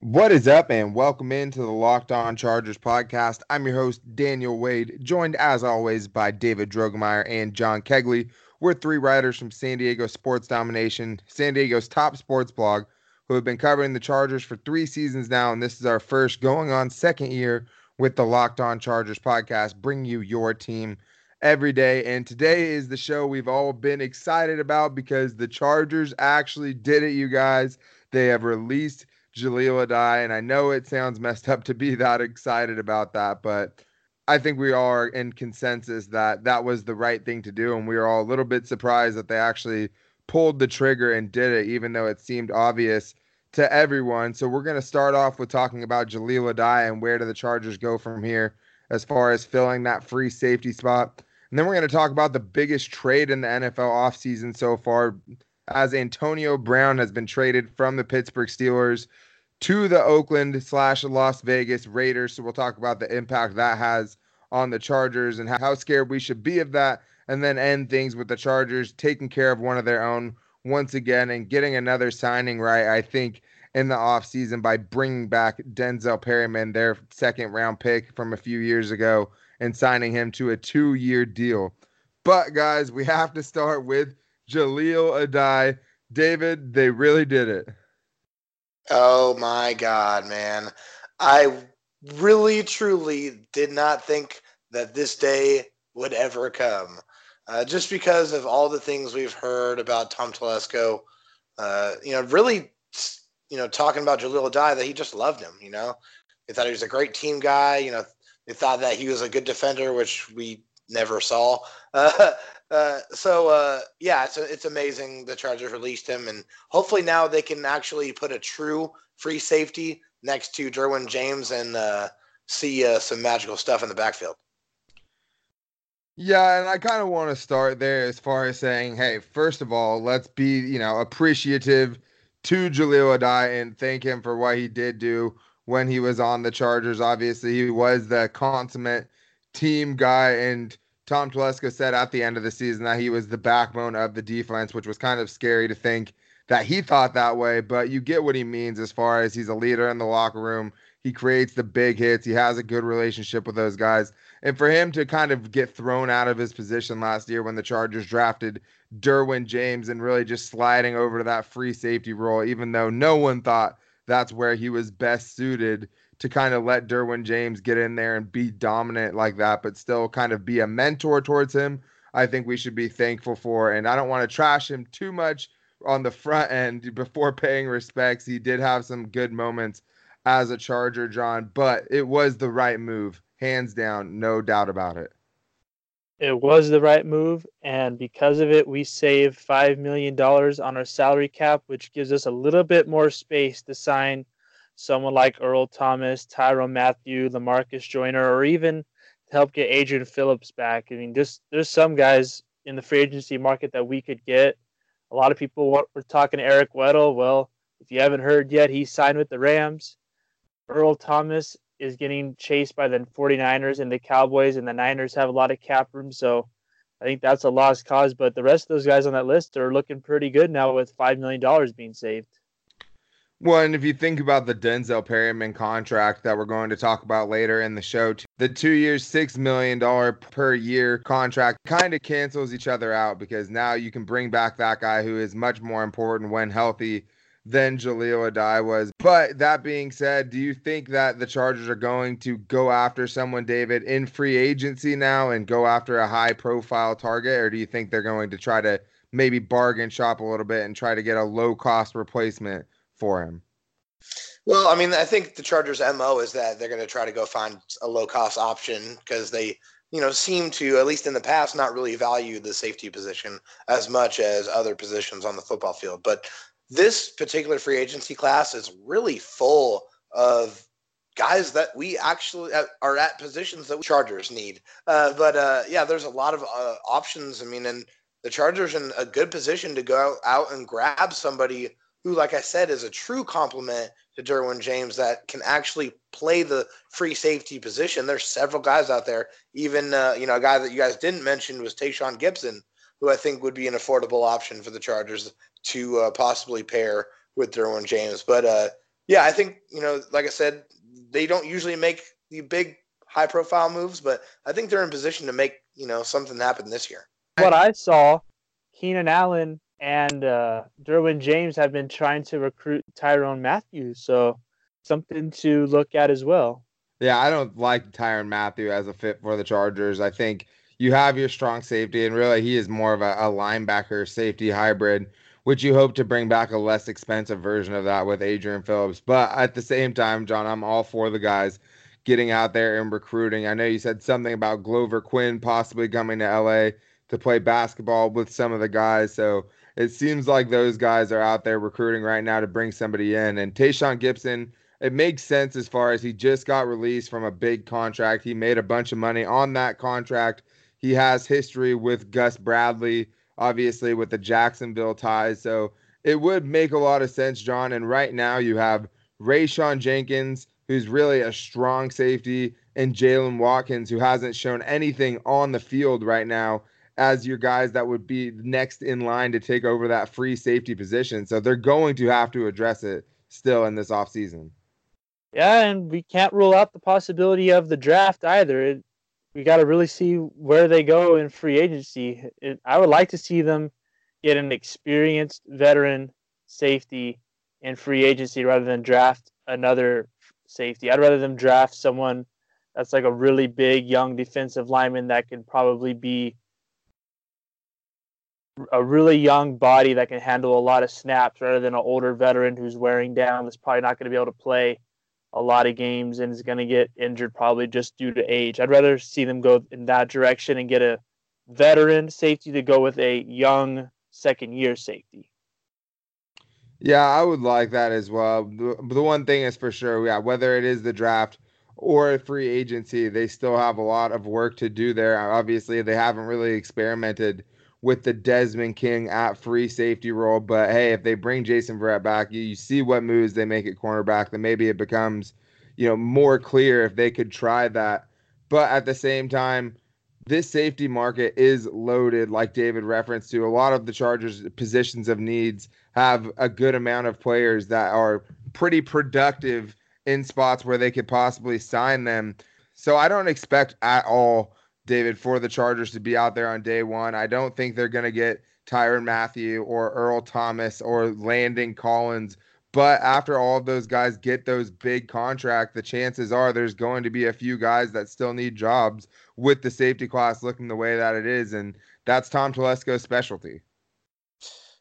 What is up, and welcome into the Locked On Chargers podcast. I'm your host, Daniel Wade, joined as always by David Drogemeyer and John Kegley. We're three writers from San Diego Sports Domination, San Diego's top sports blog, who have been covering the Chargers for three seasons now, and this is our first going on second year with the Locked On Chargers podcast, bringing you your team every day. And today is the show we've all been excited about because the Chargers actually did it, you guys. They have released Jahleel Addae. And I know it sounds messed up to be that excited about that, but I think we are in consensus that that was the right thing to do. And we are all a little bit surprised that they actually pulled the trigger and did it, even though it seemed obvious to everyone. So we're going to start off with talking about Jahleel Addae and where do the Chargers go from here as far as filling that free safety spot. And then we're going to talk about the biggest trade in the NFL offseason so far as Antonio Brown has been traded from the Pittsburgh Steelers to the Oakland slash Las Vegas Raiders. So we'll talk about the impact that has on the Chargers and how scared we should be of that. And then end things with the Chargers taking care of one of their own once again and getting another signing right, I think, in the offseason by bringing back Denzel Perryman, their second round pick from a few years ago, and signing him to a two year deal. But, guys, we have to start with Jahleel Addae. David, they really did it. Oh my God, man. I really, truly did not think that this day would ever come. Uh, just because of all the things we've heard about Tom Telesco, uh, you know, really, you know, talking about Jahleel Addae, that he just loved him, you know. They thought he was a great team guy, you know, they thought that he was a good defender, which we never saw. Uh, uh, so uh, yeah, it's it's amazing the Chargers released him, and hopefully now they can actually put a true free safety next to Derwin James and uh, see uh, some magical stuff in the backfield. Yeah, and I kind of want to start there as far as saying, hey, first of all, let's be you know appreciative to Jahleel Addae and thank him for what he did do when he was on the Chargers. Obviously, he was the consummate team guy and Tom Telesco said at the end of the season that he was the backbone of the defense, which was kind of scary to think that he thought that way. But you get what he means as far as he's a leader in the locker room. He creates the big hits. He has a good relationship with those guys. And for him to kind of get thrown out of his position last year when the Chargers drafted Derwin James and really just sliding over to that free safety role, even though no one thought that's where he was best suited to kind of let Derwin James get in there and be dominant like that, but still kind of be a mentor towards him. I think we should be thankful for. And I don't want to trash him too much on the front end before paying respects. He did have some good moments as a Charger, John, but it was the right move, hands down, no doubt about it. It was the right move, and because of it, we saved $5 million on our salary cap, which gives us a little bit more space to sign someone like Earl Thomas, Tyrann Mathieu, Lamarcus Joyner, or even to help get Adrian Phillips back. I mean, just there's some guys in the free agency market that we could get. A lot of people were talking to Eric Weddle. Well, if you haven't heard yet, he signed with the Rams. Earl Thomas is getting chased by the 49ers and the Cowboys, and the Niners have a lot of cap room. So I think that's a lost cause. But the rest of those guys on that list are looking pretty good now with $5 million being saved. Well, and if you think about the Denzel Perryman contract that we're going to talk about later in the show, the two years, $6 million per year contract kind of cancels each other out because now you can bring back that guy who is much more important when healthy than Jahleel Addae was. But that being said, do you think that the Chargers are going to go after someone, David, in free agency now and go after a high profile target? Or do you think they're going to try to maybe bargain shop a little bit and try to get a low cost replacement? For him? Well, I mean, I think the Chargers' mo is that they're going to try to go find a low cost option because they, you know, seem to at least in the past not really value the safety position as much as other positions on the football field. But this particular free agency class is really full of guys that we actually are at positions that Chargers need. Uh, but uh, yeah, there's a lot of uh, options. I mean, and the Chargers in a good position to go out and grab somebody who, like I said, is a true complement to Derwin James that can actually play the free safety position. There's several guys out there. Even uh, you know a guy that you guys didn't mention was Tashaun Gipson, who I think would be an affordable option for the Chargers to uh, possibly pair with Derwin James. But uh, Yeah, I think you know, like I said, they don't usually make the big high profile moves, but I think they're in position to make you know something happen this year. What I saw, Keenan Allen and uh, Derwin James have been trying to recruit Tyrann Mathieu. so something to look at as well. Yeah, I don't like Tyrann Mathieu as a fit for the Chargers. I think you have your strong safety, and really he is more of a, a linebacker safety hybrid, which you hope to bring back a less expensive version of that with Adrian Phillips. But at the same time, John, I'm all for the guys getting out there and recruiting. I know you said something about Glover Quin possibly coming to LA to play basketball with some of the guys. So it seems like those guys are out there recruiting right now to bring somebody in. And Tashaun Gipson, it makes sense as far as he just got released from a big contract. He made a bunch of money on that contract. He has history with Gus Bradley, obviously with the Jacksonville ties. So it would make a lot of sense, John. And right now you have Rayshawn Jenkins, who's really a strong safety, and Jaylen Watkins, who hasn't shown anything on the field right now, as your guys that would be next in line to take over that free safety position. So they're going to have to address it still in this offseason. Yeah, and we can't rule out the possibility of the draft either. It, we got to really see where they go in free agency. It, I would like to see them get an experienced veteran safety in free agency rather than draft another safety. I'd rather them draft someone that's like a really big young defensive lineman that can probably be a really young body that can handle a lot of snaps rather than an older veteran who's wearing down that's probably not going to be able to play a lot of games and is going to get injured probably just due to age. I'd rather see them go in that direction and get a veteran safety to go with a young second year safety. Yeah, I would like that as well. The, the one thing is for sure, yeah, whether it is the draft or free agency, they still have a lot of work to do there. Obviously, they haven't really experimented with the Desmond King at free safety role. But hey, if they bring Jason Verrett back, you, you see what moves they make at cornerback, then maybe it becomes, you know, more clear if they could try that. But at the same time, this safety market is loaded, like David referenced to. A lot of the Chargers' positions of needs have a good amount of players that are pretty productive in spots where they could possibly sign them. So I don't expect at all, David, for the Chargers to be out there on day one. I don't think they're going to get Tyrann Mathieu or Earl Thomas or Landon Collins. But after all of those guys get those big contracts, the chances are there's going to be a few guys that still need jobs with the safety class looking the way that it is. And that's Tom Telesco's specialty.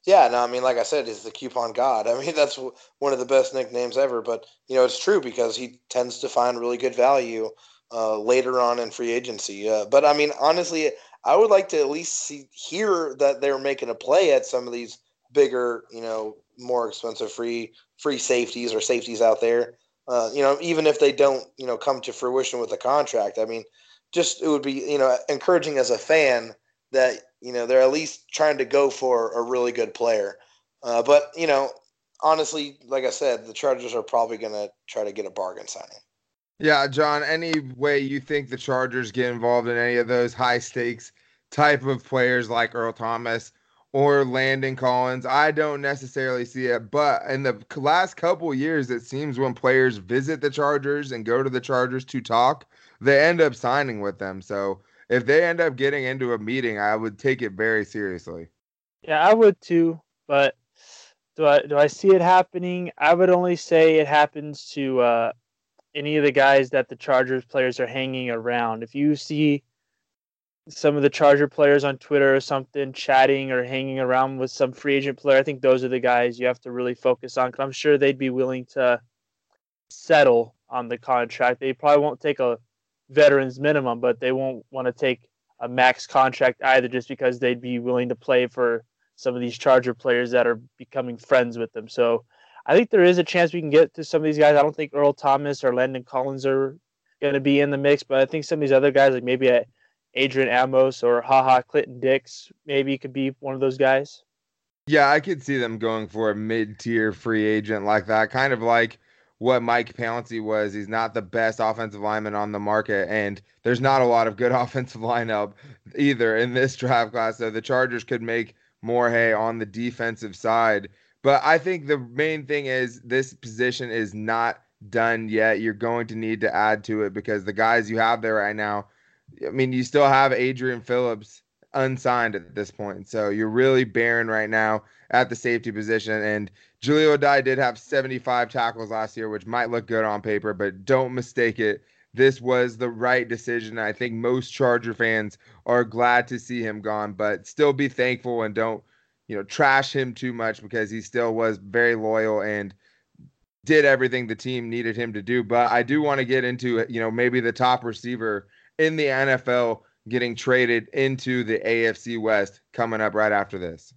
Yeah, no, I mean, like I said, he's the coupon god. I mean, that's one of the best nicknames ever. But you know, it's true because he tends to find really good value uh, later on in free agency. Uh, but I mean, honestly, I would like to at least see hear that they're making a play at some of these bigger, you know, more expensive free free safeties or safeties out there. Uh, you know, even if they don't, you know, come to fruition with a contract. I mean, just it would be, you know, encouraging as a fan that you know they're at least trying to go for a really good player. Uh, but you know, honestly, like I said, the Chargers are probably going to try to get a bargain signing. Yeah, John. Any way you think the Chargers get involved in any of those high stakes type of players like Earl Thomas or Landon Collins, I don't necessarily see it. But in the last couple years, it seems when players visit the Chargers and go to the Chargers to talk, they end up signing with them. So if they end up getting into a meeting, I would take it very seriously. Yeah, I would too. But do I do I see it happening? I would only say it happens to uh, any of the guys that the Chargers players are hanging around. If you see some of the Charger players on Twitter or something chatting or hanging around with some free agent player, I think those are the guys you have to really focus on. Because I'm sure they'd be willing to settle on the contract. They probably won't take a veterans minimum, but they won't want to take a max contract either just because they'd be willing to play for some of these Charger players that are becoming friends with them. So I think there is a chance we can get to some of these guys. I don't think Earl Thomas or Landon Collins are going to be in the mix, but I think some of these other guys, like maybe a Adrian Amos or Ha Ha Clinton Dix, maybe could be one of those guys. Yeah, I could see them going for a mid tier free agent like that, kind of like what Mike Pouncey was. He's not the best offensive lineman on the market, and there's not a lot of good offensive lineup either in this draft class. So the Chargers could make more hay on the defensive side. But I think the main thing is this position is not done yet. You're going to need to add to it because the guys you have there right now, I mean, you still have Adrian Phillips unsigned at this point. So you're really barren right now at the safety position. And Jahleel Addae did have 75 tackles last year, which might look good on paper, but don't mistake it. This was the right decision. I think most Charger fans are glad to see him gone, but still be thankful and don't, you know, trash him too much because he still was very loyal and did everything the team needed him to do. But I do want to get into, you know, maybe the top receiver in the NFL getting traded into the AFC West coming up right after this.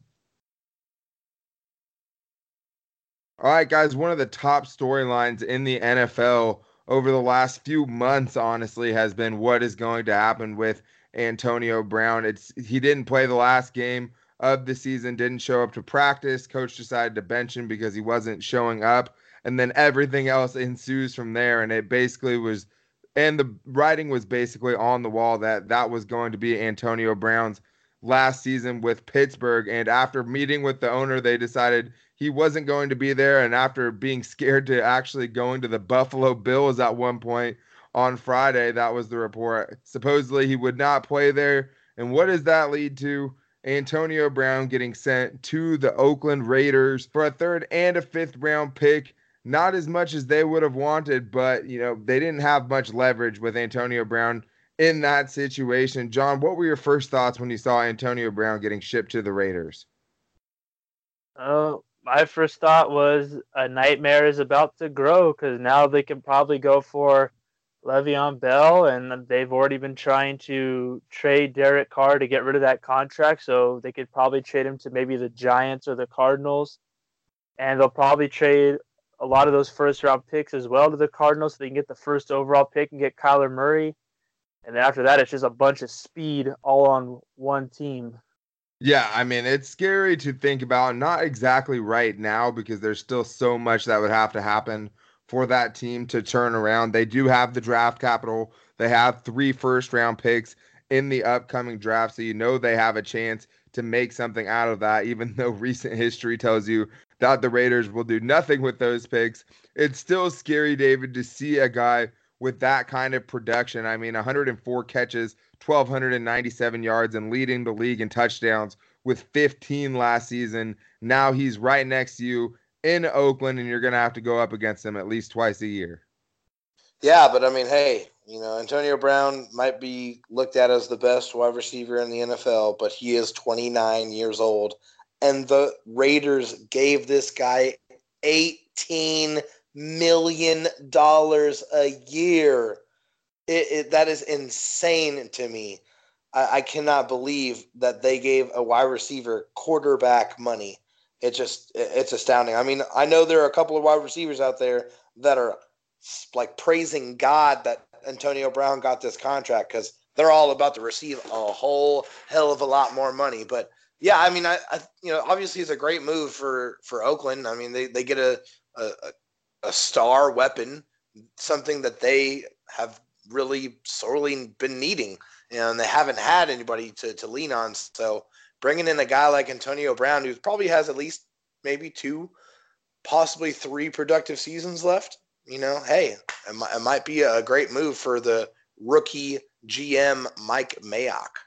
All right, guys, one of the top storylines in the NFL over the last few months, honestly, has been what is going to happen with Antonio Brown. It's he didn't play the last game of the season, didn't show up to practice. Coach decided to bench him because he wasn't showing up. And then everything else ensues from there. And it basically was and the writing was basically on the wall that that was going to be Antonio Brown's last season with Pittsburgh. And after meeting with the owner, they decided he wasn't going to be there. And after being scared to actually going to the Buffalo Bills at one point on Friday, that was the report. Supposedly he would not play there. And what does that lead to? Antonio Brown getting sent to the Oakland Raiders for a third and a fifth round pick not as much as they would have wanted, but you know, they didn't have much leverage with Antonio Brown in that situation. John, what were your first thoughts when you saw Antonio Brown getting shipped to the Raiders? Uh, my first thought was a nightmare is about to grow because now they can probably go for Le'Veon Bell, and they've already been trying to trade Derek Carr to get rid of that contract, so they could probably trade him to maybe the Giants or the Cardinals, and they'll probably trade a lot of those first round picks as well to the Cardinals so they can get the first overall pick and get Kyler Murray. And then after that, it's just a bunch of speed all on one team. Yeah, I mean, it's scary to think about. Not exactly right now because there's still so much that would have to happen for that team to turn around. They do have the draft capital, they have three first round picks in the upcoming draft. So you know they have a chance to make something out of that, even though recent history tells you that the Raiders will do nothing with those picks. It's still scary, David, to see a guy with that kind of production. I mean, 104 catches, 1,297 yards, and leading the league in touchdowns with 15 last season. Now he's right next to you in Oakland, and you're going to have to go up against them at least twice a year. Yeah, but I mean, hey, you know, Antonio Brown might be looked at as the best wide receiver in the NFL, but he is 29 years old and the Raiders gave this guy eighteen million dollars a year. It, it, that is insane to me. I, I, cannot believe that they gave a wide receiver quarterback money. It just it's astounding. I mean, I know there are a couple of wide receivers out there that are like praising God that Antonio Brown got this contract because they're all about to receive a whole hell of a lot more money. But yeah, I mean, I, I, you know, obviously it's a great move for for Oakland. I mean, they they get a a, a star weapon, something that they have really sorely been needing, and they haven't had anybody to to lean on. So bringing in a guy like Antonio Brown, who probably has at least maybe two, possibly three productive seasons left, you know, hey, it might, it might be a great move for the rookie GM Mike Mayock.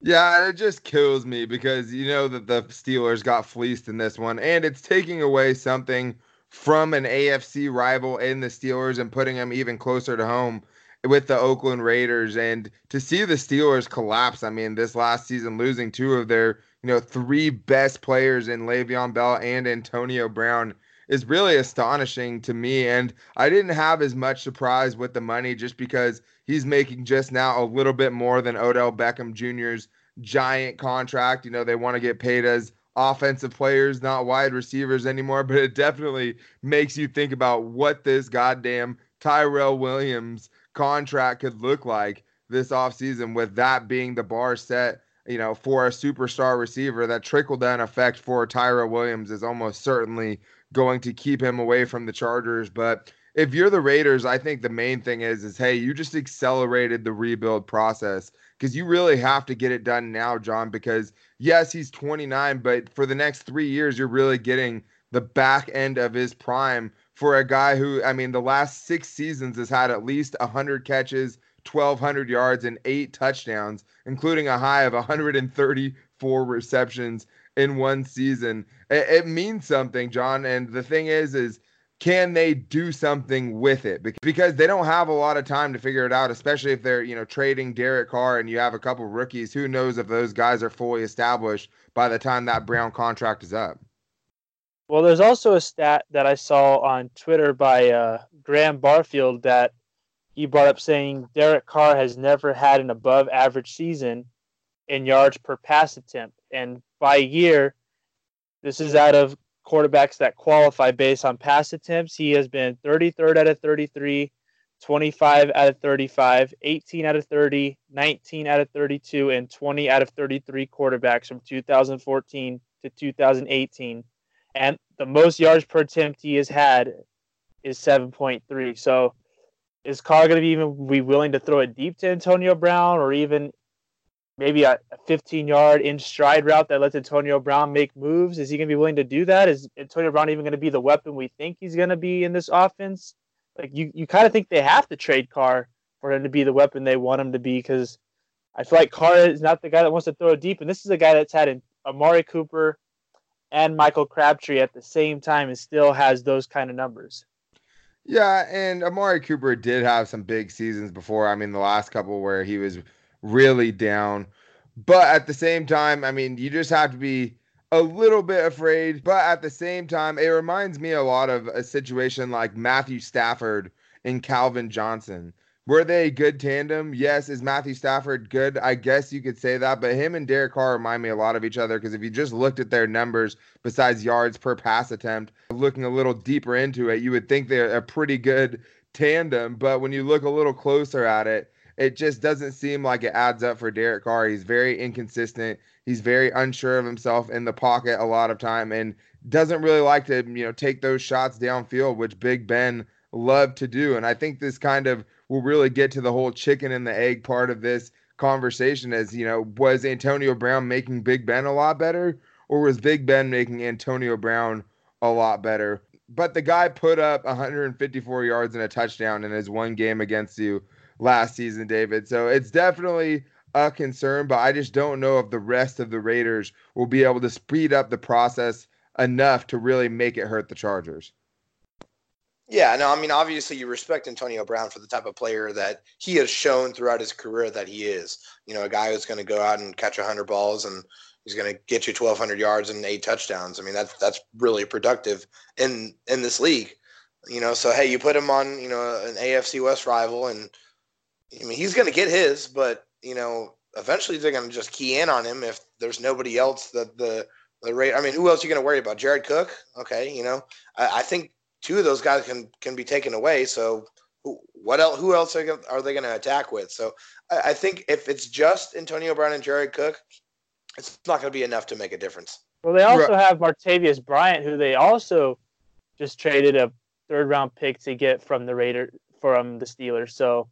Yeah, it just kills me because you know that the Steelers got fleeced in this one, and it's taking away something from an AFC rival in the Steelers and putting them even closer to home with the Oakland Raiders. And to see the Steelers collapse, I mean, this last season losing two of their, you know, three best players in Le'Veon Bell and Antonio Brown is really astonishing to me. And I didn't have as much surprise with the money just because he's making just now a little bit more than Odell Beckham Jr.'s giant contract. You know, they want to get paid as offensive players, not wide receivers anymore, but it definitely makes you think about what this goddamn Tyrell Williams contract could look like this offseason with that being the bar set, you know, for a superstar receiver. That trickle down effect for Tyrell Williams is almost certainly going to keep him away from the Chargers. But if you're the Raiders, I think the main thing is is hey, you just accelerated the rebuild process because you really have to get it done now, John. Because yes, he's 29, but for the next three years, you're really getting the back end of his prime for a guy who, I mean, the last six seasons has had at least 100 catches, 1,200 yards, and eight touchdowns, including a high of 134 receptions in one season. It, it means something, John. And the thing is, is can they do something with it? Because they don't have a lot of time to figure it out, especially if they're, you know, trading Derek Carr and you have a couple rookies. Who knows if those guys are fully established by the time that Brown contract is up? Well, there's also a stat that I saw on Twitter by uh, Graham Barfield that he brought up saying Derek Carr has never had an above average season in yards per pass attempt. And by year, this is out of quarterbacks that qualify based on pass attempts. He has been 33rd out of 33, 25 out of 35, 18 out of 30, 19 out of 32, and 20 out of 33 quarterbacks from 2014 to 2018. And the most yards per attempt he has had is 7.3. So is Carr going to be even be willing to throw it deep to Antonio Brown or even maybe a, 15 yard in stride route that lets Antonio Brown make moves? Is he going to be willing to do that? Is Antonio Brown even going to be the weapon we think he's going to be in this offense? Like you, you kind of think they have to trade Carr for him to be the weapon they want him to be because I feel like Carr is not the guy that wants to throw deep, and this is a guy that's had Amari Cooper and Michael Crabtree at the same time and still has those kind of numbers. Yeah, and Amari Cooper did have some big seasons before. I mean, the last couple where he was really down. But at the same time, I mean, you just have to be a little bit afraid. But at the same time, it reminds me a lot of a situation like Matthew Stafford and Calvin Johnson. Were they a good tandem? Yes. Is Matthew Stafford good? I guess you could say that. But him and Derek Carr remind me a lot of each other because if you just looked at their numbers besides yards per pass attempt, looking a little deeper into it, you would think they're a pretty good tandem. But when you look a little closer at it, it just doesn't seem like it adds up for Derek Carr. He's very inconsistent. He's very unsure of himself in the pocket a lot of time and doesn't really like to, you know, take those shots downfield, which Big Ben loved to do. And I think this kind of will really get to the whole chicken and the egg part of this conversation as, you know, was Antonio Brown making Big Ben a lot better or was Big Ben making Antonio Brown a lot better? But the guy put up 154 yards and a touchdown in his one game against you last season, David. So it's definitely a concern, but I just don't know if the rest of the Raiders will be able to speed up the process enough to really make it hurt the Chargers. Yeah, no, I mean, obviously, you respect Antonio Brown for the type of player that he has shown throughout his career that he is. You know, a guy who's going to go out and catch 100 balls and he's going to get you 1,200 yards and eight touchdowns. I mean, that's that's really productive in in this league. You know, so hey, you put him on, you know, an AFC West rival, and I mean, he's going to get his, but you know, eventually they're going to just key in on him if there's nobody else that the the rate. I mean, who else are you going to worry about? Jared Cook? Okay, you know, I, I, think two of those guys can can be taken away. So who, what else? Who else are, are they going to attack with? So I, I think if it's just Antonio Brown and Jared Cook, it's not going to be enough to make a difference. Well, they also have Martavis Bryant, who they also just traded a third round pick to get from the Raider from the Steelers. So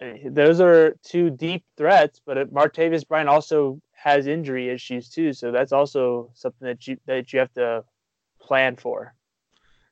eh, those are two deep threats, but Martavis Bryant also has injury issues too, so that's also something that you that you have to plan for.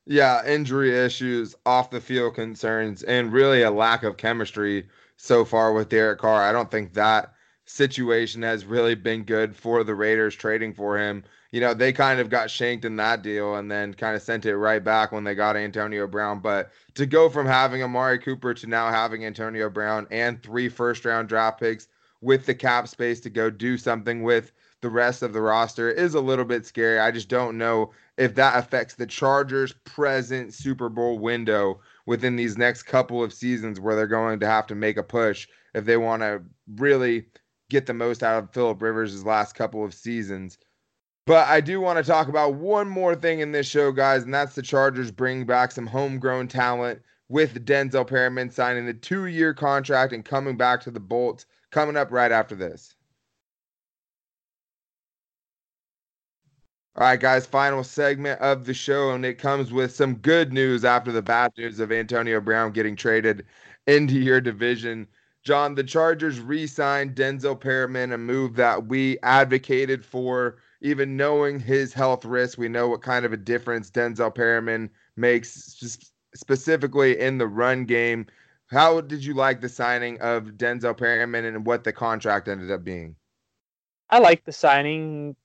Yeah, injury issues, off the field concerns, and really a lack of chemistry so far with Derek Carr. I don't think that situation has really been good for the Raiders trading for him you know, they kind of got shanked in that deal and then kind of sent it right back when they got Antonio Brown. But to go from having Amari Cooper to now having Antonio Brown and three first round draft picks with the cap space to go do something with the rest of the roster is a little bit scary. I just don't know if that affects the Chargers' present Super Bowl window within these next couple of seasons where they're going to have to make a push if they want to really get the most out of Philip Rivers' last couple of seasons. But I do want to talk about one more thing in this show, guys, and that's the Chargers bringing back some homegrown talent with Denzel Perryman signing the two year contract and coming back to the Bolts coming up right after this. All right, guys, final segment of the show, and it comes with some good news after the bad news of Antonio Brown getting traded into your division. John, the Chargers re signed Denzel Perryman, a move that we advocated for even knowing his health risk, we know what kind of a difference Denzel Perryman makes specifically in the run game. How did you like the signing of Denzel Perryman and what the contract ended up being? I like the signing.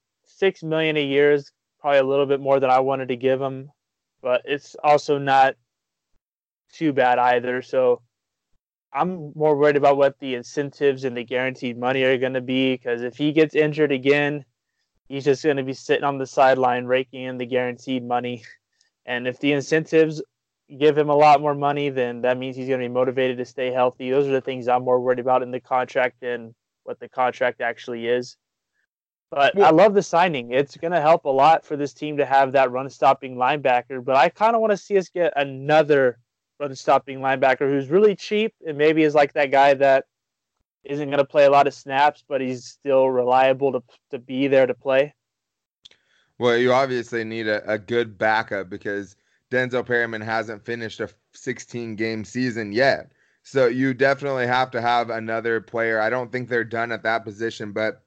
Six million a year is probably a little bit more than I wanted to give him, but it's also not too bad either. So I'm more worried about what the incentives and the guaranteed money are going to be because if he gets injured again, he's just going to be sitting on the sideline raking in the guaranteed money. And if the incentives give him a lot more money, then that means he's going to be motivated to stay healthy. Those are the things I'm more worried about in the contract than what the contract actually is. But well, I love the signing. It's going to help a lot for this team to have that run stopping linebacker. But I kind of want to see us get another run stopping linebacker who's really cheap and maybe is like that guy that isn't going to play a lot of snaps, but he's still reliable to, to be there to play. Well, you obviously need a, a good backup because Denzel Perryman hasn't finished a 16 game season yet. So you definitely have to have another player. I don't think they're done at that position, but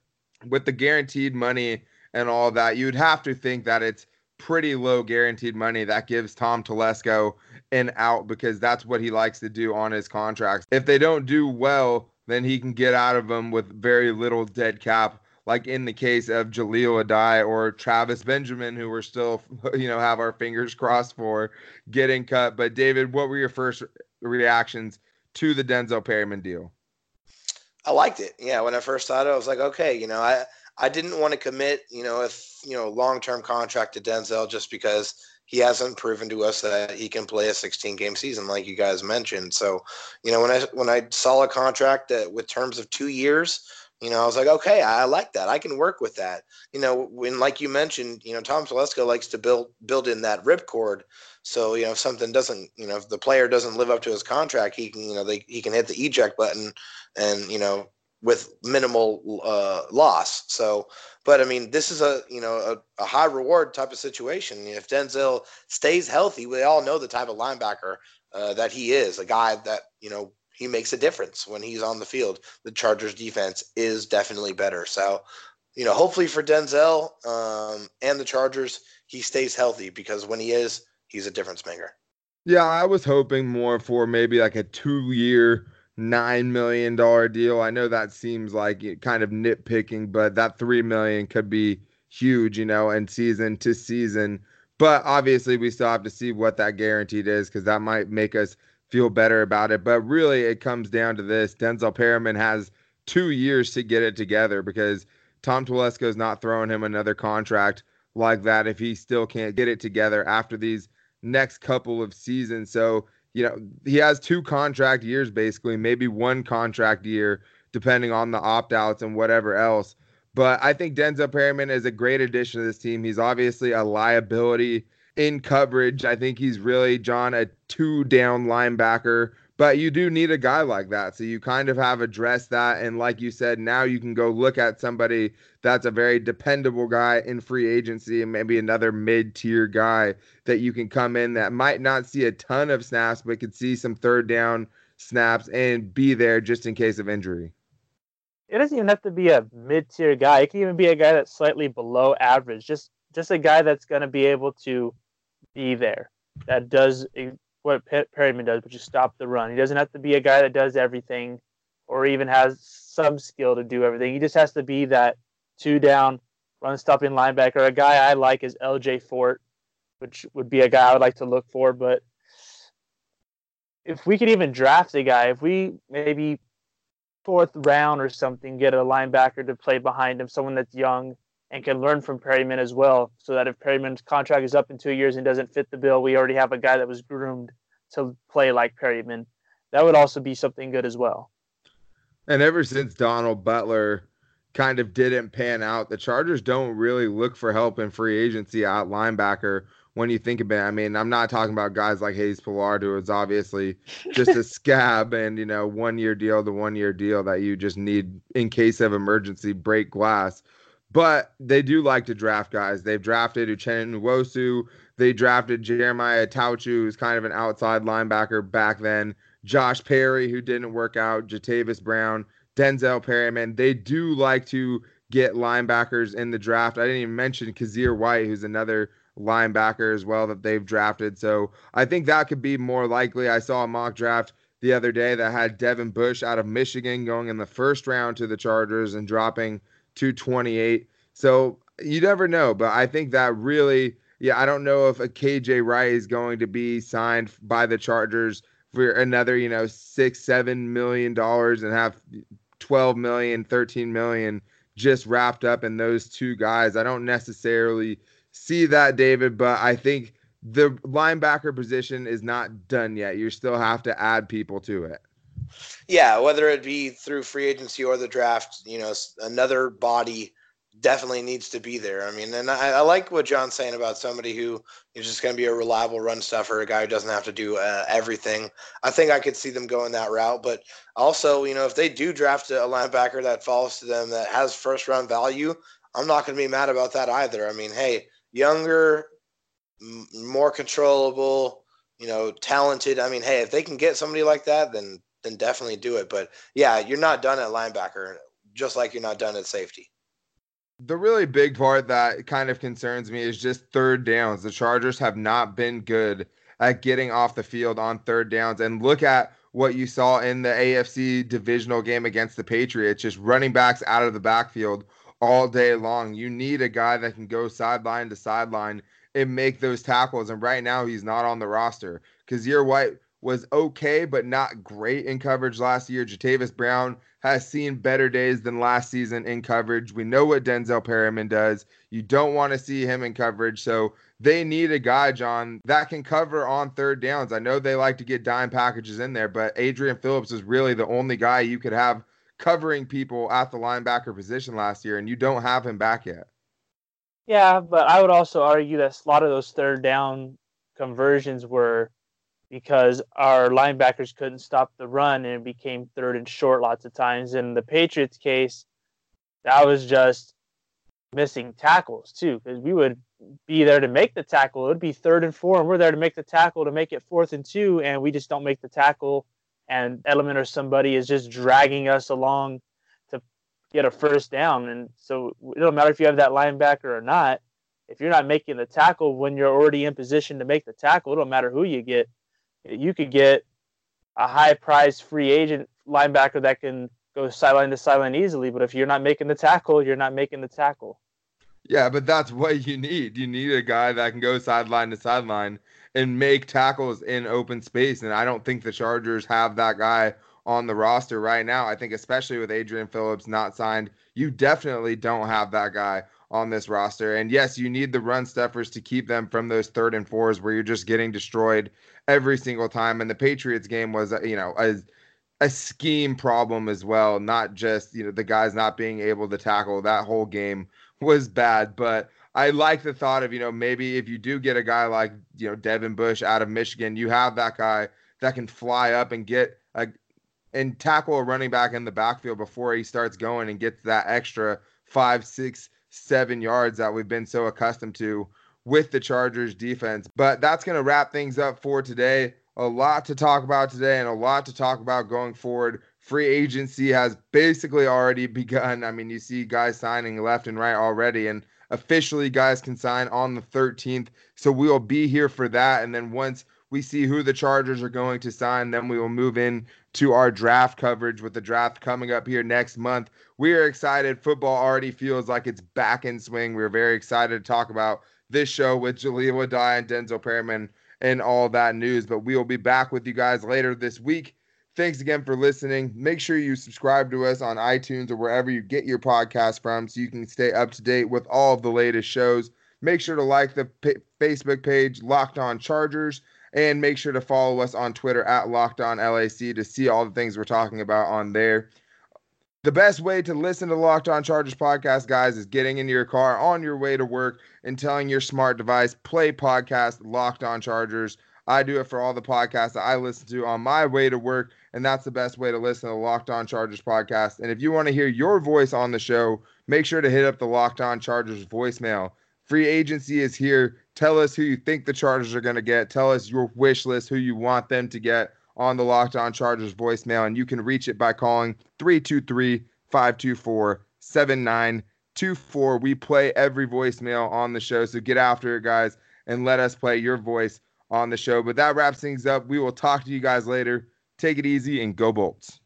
with the guaranteed money and all that, you'd have to think that it's pretty low guaranteed money that gives Tom Telesco an out because that's what he likes to do on his contracts. If they don't do well, then he can get out of them with very little dead cap, like in the case of Jahleel Addae or Travis Benjamin, who we're still, you know, have our fingers crossed for getting cut. But David, what were your first reactions to the Denzel Perryman deal? I liked it. Yeah, when I first saw it, I was like, okay, you know, I I didn't want to commit, you know, a you know long term contract to Denzel just because he hasn't proven to us that he can play a 16 game season like you guys mentioned. So, you know, when I when I saw a contract that with terms of two years, you know, I was like, okay, I like that. I can work with that. You know, when like you mentioned, you know, Tom Telesco likes to build build in that ripcord. So, you know, if something doesn't, you know, if the player doesn't live up to his contract, he can, you know, they he can hit the eject button and, you know, with minimal uh, loss. So, but I mean, this is a you know a, a, high reward type of situation. If Denzel stays healthy, we all know the type of linebacker uh, that he is. A guy that you know he makes a difference when he's on the field. The Chargers defense is definitely better. So, you know, hopefully for Denzel um, and the Chargers, he stays healthy because when he is, he's a difference maker. Yeah, I was hoping more for maybe like a two year nine million dollar deal. I know that seems like kind of nitpicking, but that three million could be huge, you know, and season to season. But obviously, we still have to see what that guaranteed is because that might make us feel better about it. But really, it comes down to this: Denzel Perryman has two years to get it together because Tom Telesco is not throwing him another contract like that if he still can't get it together after these next couple of seasons. So you know, he has two contract years basically, maybe one contract year, depending on the opt outs and whatever else. But I think Denzel Perryman is a great addition to this team. He's obviously a liability in coverage. I think he's really, John, a two down linebacker but you do need a guy like that. So you kind of have addressed that. And like you said, now you can go look at somebody that's a very dependable guy in free agency and maybe another mid tier guy that you can come in that might not see a ton of snaps, but could see some third down snaps and be there just in case of injury. It doesn't even have to be a mid tier guy. It can even be a guy that's slightly below average. Just just a guy that's going to be able to be there that does what Perryman does, which is stop the run. He doesn't have to be a guy that does everything or even has some skill to do everything. He just has to be that two down run stopping linebacker. A guy I like is LJ Fort, which would be a guy I would like to look for. But if we could even draft a guy, if we maybe fourth round or something get a linebacker to play behind him, someone that's young and can learn from Perryman as well. So that if Perryman's contract is up in two years and doesn't fit the bill, we already have a guy that was groomed to play like Perryman. That would also be something good as well. And ever since Donald Butler kind of didn't pan out, the Chargers don't really look for help in free agency at linebacker when you think about it. I mean, I'm not talking about guys like Hayes Pullard, who is obviously just a scab and, you know, one year deal to one year deal that you just need in case of emergency break glass. But they do like to draft guys. They've drafted Uchenna Nwosu. They drafted Jeremiah Attaochu, who's kind of an outside linebacker back then. Josh Perry, who didn't work out. Jatavis Brown, Denzel Perryman. They do like to get linebackers in the draft. I didn't even mention Kyzir White, who's another linebacker as well that they've drafted. So I think that could be more likely. I saw a mock draft the other day that had Devin Bush out of Michigan going in the first round to the Chargers and dropping to 28. So you never know, but I think that really, yeah, I don't know if a KJ Wright is going to be signed by the Chargers for another, you know, six, seven million dollars and have 12 million, 13 million just wrapped up in those two guys. I don't necessarily see that, David, but I think the linebacker position is not done yet. You still have to add people to it. Yeah, whether it be through free agency or the draft, you know, another body definitely needs to be there. I mean, and I, I like what John's saying about somebody who is just going to be a reliable run stuffer, a guy who doesn't have to do uh, everything. I think I could see them going that route. But also, you know, if they do draft a linebacker that falls to them that has first round value, I'm not going to be mad about that either. I mean, hey, younger, m- more controllable, you know, talented. I mean, hey, if they can get somebody like that, then then definitely do it. But yeah, you're not done at linebacker, just like you're not done at safety. The really big part that kind of concerns me is just third downs. The Chargers have not been good at getting off the field on third downs. And look at what you saw in the AFC divisional game against the Patriots, just running backs out of the backfield all day long. You need a guy that can go sideline to sideline and make those tackles. And right now, he's not on the roster. Kyzir White was okay, but not great in coverage last year. Jatavis Brown has seen better days than last season in coverage. We know what Denzel Perryman does. You don't want to see him in coverage. So they need a guy, John, that can cover on third downs. I know they like to get dime packages in there, but Adrian Phillips is really the only guy you could have covering people at the linebacker position last year, and you don't have him back yet. Yeah, but I would also argue that a lot of those third down conversions were because our linebackers couldn't stop the run and it became third and short lots of times. In the Patriots case, that was just missing tackles too, because we would be there to make the tackle. It would be third and four, and we're there to make the tackle to make it fourth and two, and we just don't make the tackle and Element or somebody is just dragging us along to get a first down. And so it don't matter if you have that linebacker or not. If you're not making the tackle when you're already in position to make the tackle, it don't matter who you get. You could get a high price free agent linebacker that can go sideline to sideline easily, but if you're not making the tackle, you're not making the tackle. Yeah, but that's what you need. You need a guy that can go sideline to sideline and make tackles in open space. And I don't think the Chargers have that guy on the roster right now. I think, especially with Adrian Phillips not signed, you definitely don't have that guy on this roster. And yes, you need the run stuffers to keep them from those third and fours where you're just getting destroyed every single time. And the Patriots game was, uh, you know, a, a scheme problem as well, not just, you know, the guys not being able to tackle. That whole game was bad. But I like the thought of, you know, maybe if you do get a guy like, you know, Devin Bush out of Michigan, you have that guy that can fly up and get a and tackle a running back in the backfield before he starts going and gets that extra five, six, seven yards that we've been so accustomed to with the Chargers defense. But that's going to wrap things up for today. A lot to talk about today and a lot to talk about going forward. Free agency has basically already begun. I mean, you see guys signing left and right already. And officially guys can sign on the 13th. So we will be here for that. And then once we see who the Chargers are going to sign, then we will move in to our draft coverage with the draft coming up here next month. We are excited. Football already feels like it's back in swing. We're very excited to talk about this show with Jahleel Addae and Denzel Perryman and all that news. But we will be back with you guys later this week. Thanks again for listening. Make sure you subscribe to us on iTunes or wherever you get your podcast from so you can stay up to date with all of the latest shows. Make sure to like the p- Facebook page Locked On Chargers and make sure to follow us on Twitter at Locked On LAC to see all the things we're talking about on there. The best way to listen to Locked On Chargers podcast, guys, is getting into your car on your way to work and telling your smart device, play podcast Locked On Chargers. I do it for all the podcasts that I listen to on my way to work and that's the best way to listen to Locked On Chargers podcast. And if you want to hear your voice on the show, make sure to hit up the Locked On Chargers voicemail. Free agency is here. Tell us who you think the Chargers are going to get. Tell us your wish list, who you want them to get on the Locked On Chargers voicemail. And you can reach it by calling 323 524 79 24. We play every voicemail on the show. So get after it, guys, and let us play your voice on the show. But that wraps things up. We will talk to you guys later. Take it easy and go Bolts.